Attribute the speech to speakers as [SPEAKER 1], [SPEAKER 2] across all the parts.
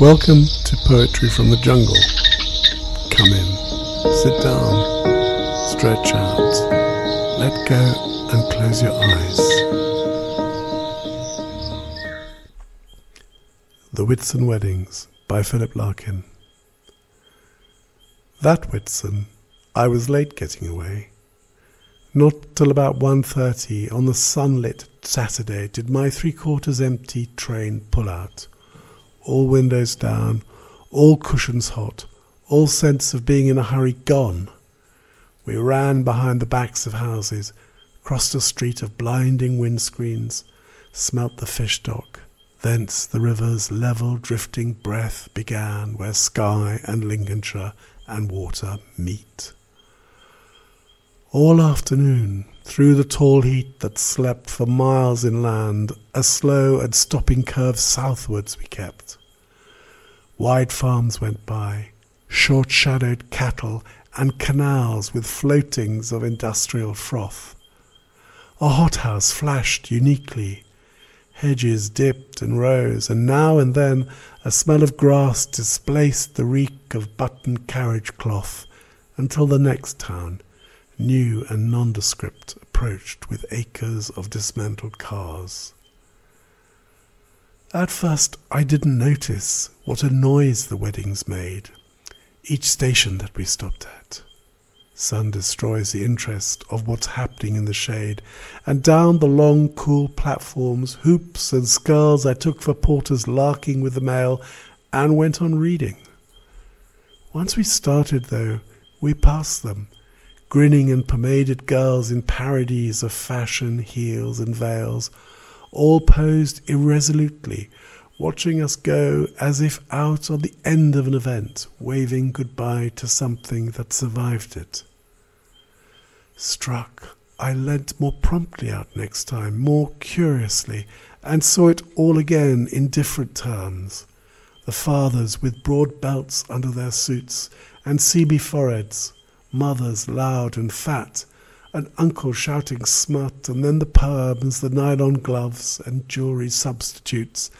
[SPEAKER 1] Welcome to Poetry from the Jungle. Come in, sit down, stretch out, let go and close your eyes. The Whitsun Weddings by Philip Larkin. That Whitsun, I was late getting away. Not till about 1.30 on the sunlit Saturday did my three-quarters empty train pull out all windows down, all cushions hot, all sense of being in a hurry gone. We ran behind the backs of houses, crossed a street of blinding windscreens, smelt the fish dock. Thence the river's level drifting breath began where sky and Lincolnshire and water meet. All afternoon, through the tall heat that slept for miles inland, a slow and stopping curve southwards we kept. Wide farms went by, short shadowed cattle, and canals with floatings of industrial froth. A hothouse flashed uniquely. Hedges dipped and rose, and now and then a smell of grass displaced the reek of buttoned carriage cloth until the next town, new and nondescript, approached with acres of dismantled cars. At first, I didn't notice what a noise the weddings made, each station that we stopped at. Sun destroys the interest of what's happening in the shade, and down the long, cool platforms, hoops and skulls I took for porters larking with the mail and went on reading. Once we started, though, we passed them, grinning and pomaded girls in parodies of fashion, heels, and veils all posed irresolutely, watching us go as if out on the end of an event, waving goodbye to something that survived it. Struck, I leant more promptly out next time, more curiously, and saw it all again in different terms. The fathers with broad belts under their suits and seamy foreheads, mothers loud and fat, an uncle shouting smut, and then the perms, the nylon gloves and jewelry substitutes,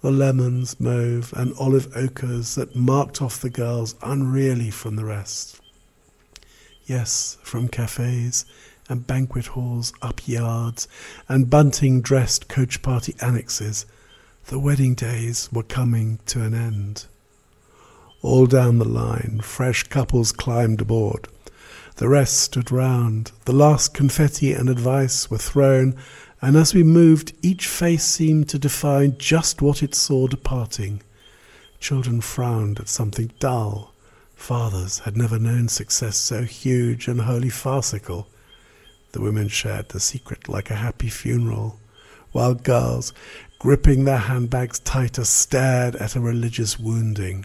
[SPEAKER 1] the lemons, mauve, and olive ochres that marked off the girls unreally from the rest. Yes, from cafes and banquet halls up yards and bunting dressed coach party annexes, the wedding days were coming to an end. All down the line, fresh couples climbed aboard the rest stood round. The last confetti and advice were thrown, and as we moved, each face seemed to define just what it saw departing. Children frowned at something dull. Fathers had never known success so huge and wholly farcical. The women shared the secret like a happy funeral, while girls, gripping their handbags tighter, stared at a religious wounding.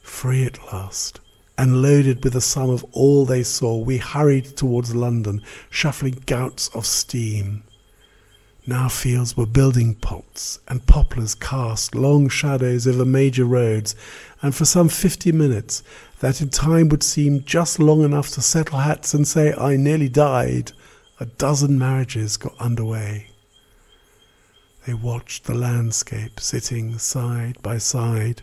[SPEAKER 1] Free at last, and loaded with the sum of all they saw, we hurried towards London, shuffling gouts of steam. Now fields were building pots, and poplars cast long shadows over major roads, and for some fifty minutes, that in time would seem just long enough to settle hats and say, I nearly died, a dozen marriages got under way. They watched the landscape sitting side by side.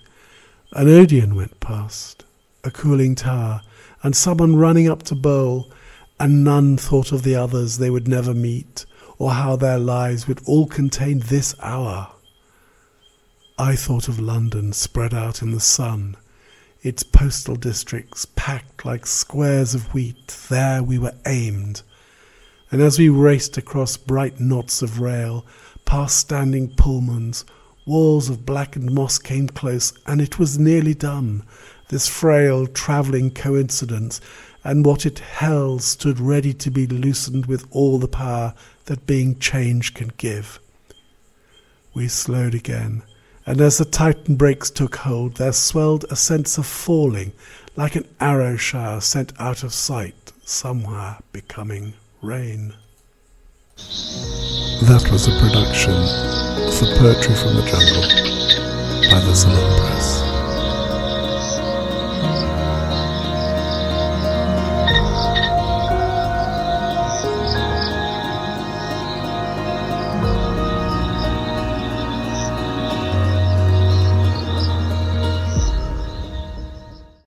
[SPEAKER 1] An Odeon went past a cooling tower, and someone running up to bowl, and none thought of the others they would never meet, or how their lives would all contain this hour. I thought of London spread out in the sun, its postal districts packed like squares of wheat, there we were aimed. And as we raced across bright knots of rail, past standing Pullmans, walls of blackened moss came close, and it was nearly done, this frail travelling coincidence, and what it held stood ready to be loosened with all the power that being changed can give. We slowed again, and as the Titan brakes took hold, there swelled a sense of falling, like an arrow shower sent out of sight, somewhere becoming rain. That was a production for Poetry from the Jungle by the Salon.